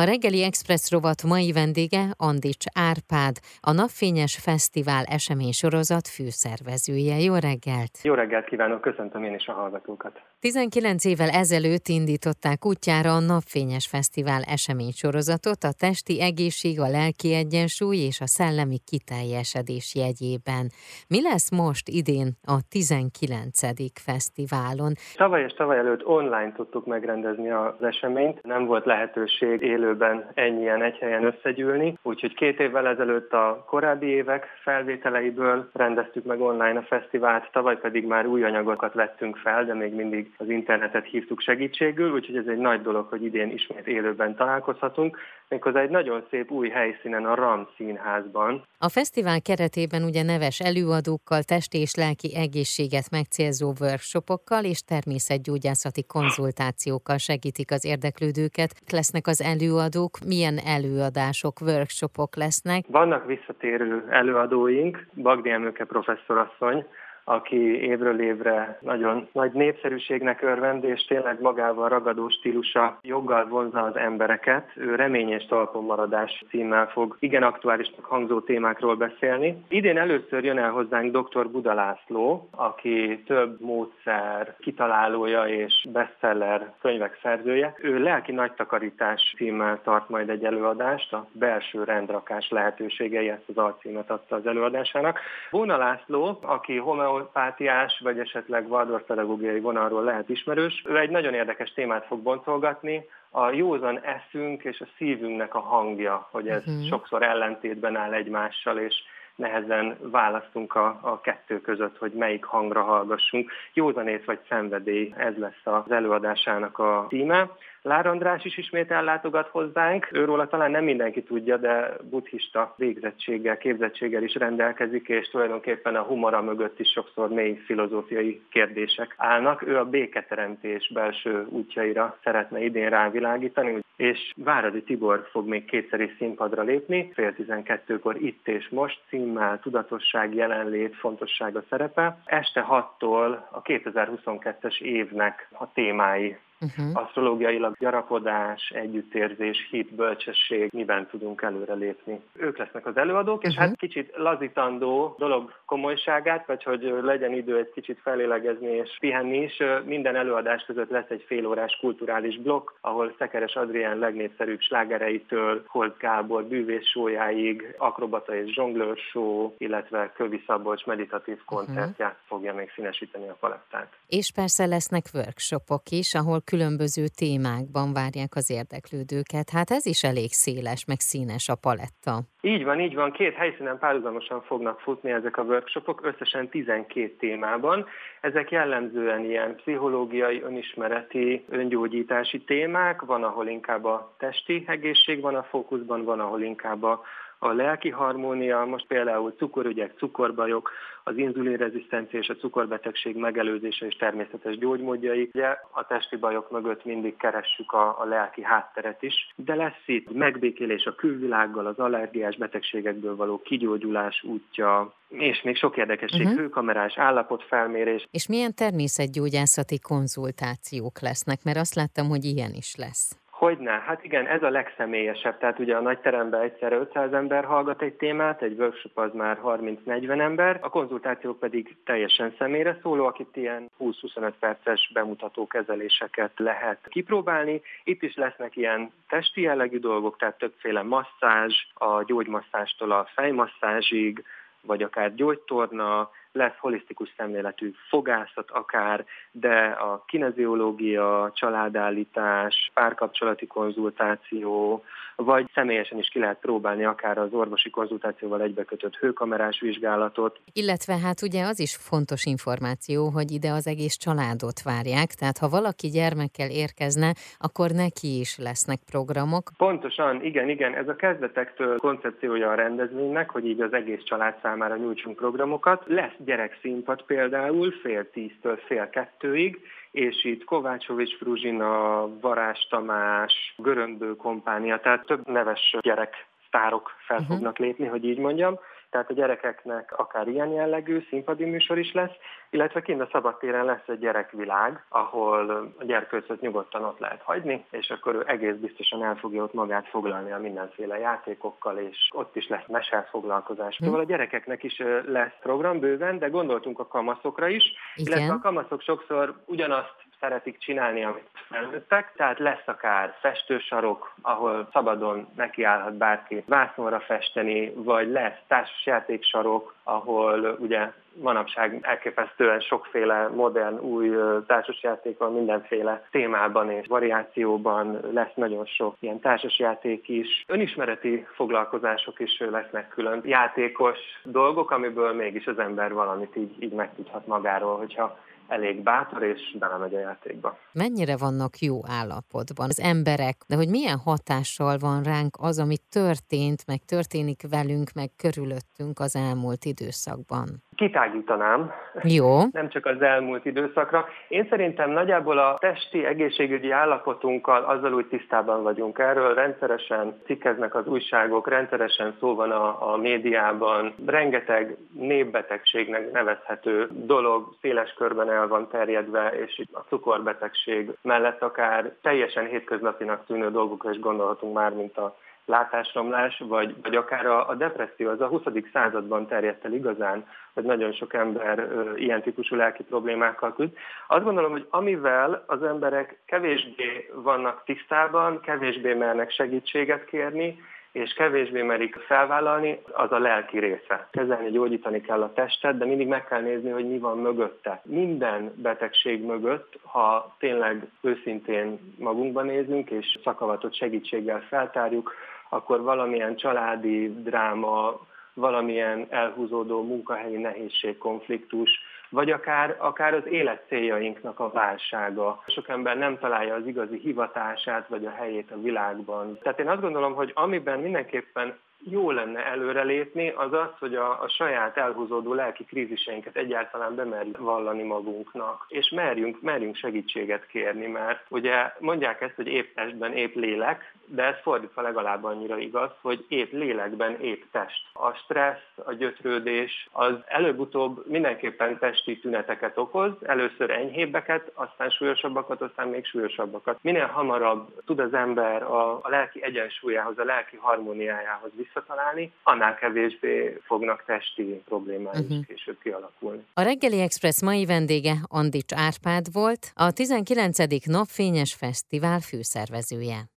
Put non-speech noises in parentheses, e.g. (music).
A reggeli Express rovat mai vendége Andics Árpád, a Napfényes Fesztivál eseménysorozat főszervezője. Jó reggelt! Jó reggelt kívánok, köszöntöm én is a hallgatókat! 19 évvel ezelőtt indították útjára a Napfényes Fesztivál eseménysorozatot a testi egészség, a lelki egyensúly és a szellemi kiteljesedés jegyében. Mi lesz most idén a 19. fesztiválon? Tavaly és tavaly előtt online tudtuk megrendezni az eseményt, nem volt lehetőség élőben ennyien egy helyen összegyűlni, úgyhogy két évvel ezelőtt a korábbi évek felvételeiből rendeztük meg online a fesztivált, tavaly pedig már új anyagokat vettünk fel, de még mindig az internetet hívtuk segítségül, úgyhogy ez egy nagy dolog, hogy idén ismét élőben találkozhatunk, méghozzá egy nagyon szép új helyszínen, a RAM színházban. A fesztivál keretében ugye neves előadókkal, testi és lelki egészséget megcélzó workshopokkal és természetgyógyászati konzultációkkal segítik az érdeklődőket. Lesznek az előadók, milyen előadások, workshopok lesznek? Vannak visszatérő előadóink, Bagdi Emőke professzorasszony, aki évről évre nagyon nagy népszerűségnek örvend, és tényleg magával ragadó stílusa joggal vonza az embereket. Ő remény és talponmaradás címmel fog igen aktuálisnak hangzó témákról beszélni. Idén először jön el hozzánk dr. Buda László, aki több módszer kitalálója és bestseller könyvek szerzője. Ő lelki nagytakarítás címmel tart majd egy előadást, a belső rendrakás lehetőségei, ezt az alcímet adta az előadásának. Bóna László, aki homeó homeopátiás, vagy esetleg Waldorf pedagógiai vonalról lehet ismerős. Ő egy nagyon érdekes témát fog boncolgatni, a józan eszünk és a szívünknek a hangja, hogy ez uh-huh. sokszor ellentétben áll egymással, és nehezen választunk a, a kettő között, hogy melyik hangra hallgassunk. Józanész vagy szenvedély, ez lesz az előadásának a címe. Lár András is ismét ellátogat hozzánk. Őróla talán nem mindenki tudja, de buddhista végzettséggel, képzettséggel is rendelkezik, és tulajdonképpen a humora mögött is sokszor mély filozófiai kérdések állnak. Ő a béketeremtés belső útjaira szeretne idén rávilágítani, és Váradi Tibor fog még kétszer is színpadra lépni, fél tizenkettőkor itt és most címmel tudatosság, jelenlét, fontossága szerepe. Este 6-tól a 2022-es évnek a témái uh-huh. asztrológiailag gyarapodás, együttérzés, hit, bölcsesség, miben tudunk előrelépni. Ők lesznek az előadók, és uh-huh. hát kicsit lazítandó dolog komolyságát, vagy hogy legyen idő egy kicsit felélegezni és pihenni is. Minden előadás között lesz egy félórás kulturális blokk, ahol Szekeres Adrián legnépszerűbb slágereitől Holz Gábor bűvész sójáig, akrobata és zsonglőr show, illetve Kövi Szabolcs meditatív koncertját uh-huh. fogja még színesíteni a palettát. És persze lesznek workshopok is, ahol különböző témákban várják az érdeklődőket. Hát ez is elég széles, meg színes a paletta. Így van, így van. Két helyszínen párhuzamosan fognak futni ezek a workshopok, összesen 12 témában. Ezek jellemzően ilyen pszichológiai, önismereti, öngyógyítási témák. Van, ahol inkább a testi egészség van a fókuszban, van, ahol inkább a a lelki harmónia, most például cukorügyek, cukorbajok, az inzulinrezisztencia és a cukorbetegség megelőzése és természetes gyógymódjai. Ugye a testi bajok mögött mindig keressük a, a lelki hátteret is, de lesz itt megbékélés a külvilággal, az allergiás betegségekből való kigyógyulás útja, és még sok érdekesség, uh-huh. hőkamerás állapotfelmérés. És milyen természetgyógyászati konzultációk lesznek, mert azt láttam, hogy ilyen is lesz. Hogyne? Hát igen, ez a legszemélyesebb. Tehát ugye a nagy teremben egyszerre 500 ember hallgat egy témát, egy workshop az már 30-40 ember, a konzultációk pedig teljesen személyre szóló, akit ilyen 20-25 perces bemutató kezeléseket lehet kipróbálni. Itt is lesznek ilyen testi jellegű dolgok, tehát többféle masszázs, a gyógymasszástól a fejmasszázsig, vagy akár gyógytorna, lesz holisztikus szemléletű fogászat akár, de a kineziológia, családállítás, párkapcsolati konzultáció, vagy személyesen is ki lehet próbálni akár az orvosi konzultációval egybekötött hőkamerás vizsgálatot. Illetve hát ugye az is fontos információ, hogy ide az egész családot várják, tehát ha valaki gyermekkel érkezne, akkor neki is lesznek programok. Pontosan, igen, igen, ez a kezdetektől koncepciója a rendezvénynek, hogy így az egész család számára nyújtsunk programokat. Lesz gyerekszínpad például fél tíztől fél kettőig, és itt Kovácsovics Fruzsina, Varás Tamás, Görömbő kompánia, tehát több neves gyerek sztárok fel uh-huh. fognak lépni, hogy így mondjam. Tehát a gyerekeknek akár ilyen jellegű színpadi műsor is lesz, illetve kint a szabadtéren lesz egy gyerekvilág, ahol a gyerkőcöt nyugodtan ott lehet hagyni, és akkor ő egész biztosan el fogja ott magát foglalni a mindenféle játékokkal, és ott is lesz mesel foglalkozás. Hm. Szóval a gyerekeknek is lesz program bőven, de gondoltunk a kamaszokra is, Igen. illetve a kamaszok sokszor ugyanazt szeretik csinálni, amit felnőttek, tehát lesz akár festősarok, ahol szabadon nekiállhat bárki vászonra festeni, vagy lesz társasjátéksarok, ahol ugye manapság elképesztően sokféle modern, új társasjáték van mindenféle témában és variációban, lesz nagyon sok ilyen társasjáték is. Önismereti foglalkozások is lesznek külön. Játékos dolgok, amiből mégis az ember valamit így, így megtudhat magáról, hogyha elég bátor, és belemegy a játékba. Mennyire vannak jó állapotban az emberek, de hogy milyen hatással van ránk az, ami történt, meg történik velünk, meg körülöttünk az elmúlt időszakban? Kitágítanám. Jó. (laughs) Nem csak az elmúlt időszakra. Én szerintem nagyjából a testi egészségügyi állapotunkkal azzal úgy tisztában vagyunk. Erről rendszeresen cikkeznek az újságok, rendszeresen szó van a, a médiában. Rengeteg népbetegségnek nevezhető dolog széles körben el van terjedve, és a cukorbetegség mellett akár teljesen hétköznapinak tűnő dolgokra is gondolhatunk már, mint a látásromlás, vagy, vagy akár a, a depresszió, az a 20. században terjedt el igazán, hogy nagyon sok ember ö, ilyen típusú lelki problémákkal küzd. Azt gondolom, hogy amivel az emberek kevésbé vannak tisztában, kevésbé mernek segítséget kérni, és kevésbé merik felvállalni, az a lelki része. Kezelni, gyógyítani kell a testet, de mindig meg kell nézni, hogy mi van mögötte. Minden betegség mögött, ha tényleg őszintén magunkba nézünk, és szakavatott segítséggel feltárjuk, akkor valamilyen családi dráma, valamilyen elhúzódó munkahelyi nehézség, konfliktus, vagy akár, akár az élet céljainknak a válsága. Sok ember nem találja az igazi hivatását, vagy a helyét a világban. Tehát én azt gondolom, hogy amiben mindenképpen jó lenne előrelépni, az az, hogy a, a saját elhúzódó lelki kríziseinket egyáltalán bemerjük vallani magunknak, és merjünk, merjünk segítséget kérni, mert ugye mondják ezt, hogy épp testben épp lélek, de ez fordítva legalább annyira igaz, hogy épp lélekben épp test. A stressz, a gyötrődés az előbb-utóbb mindenképpen testi tüneteket okoz, először enyhébbeket, aztán súlyosabbakat, aztán még súlyosabbakat. Minél hamarabb tud az ember a, a lelki egyensúlyához, a lelki harmóniájához visszatalálni, annál kevésbé fognak testi problémák uh-huh. később kialakulni. A Reggeli Express mai vendége Andics Árpád volt, a 19. Napfényes Fesztivál főszervezője.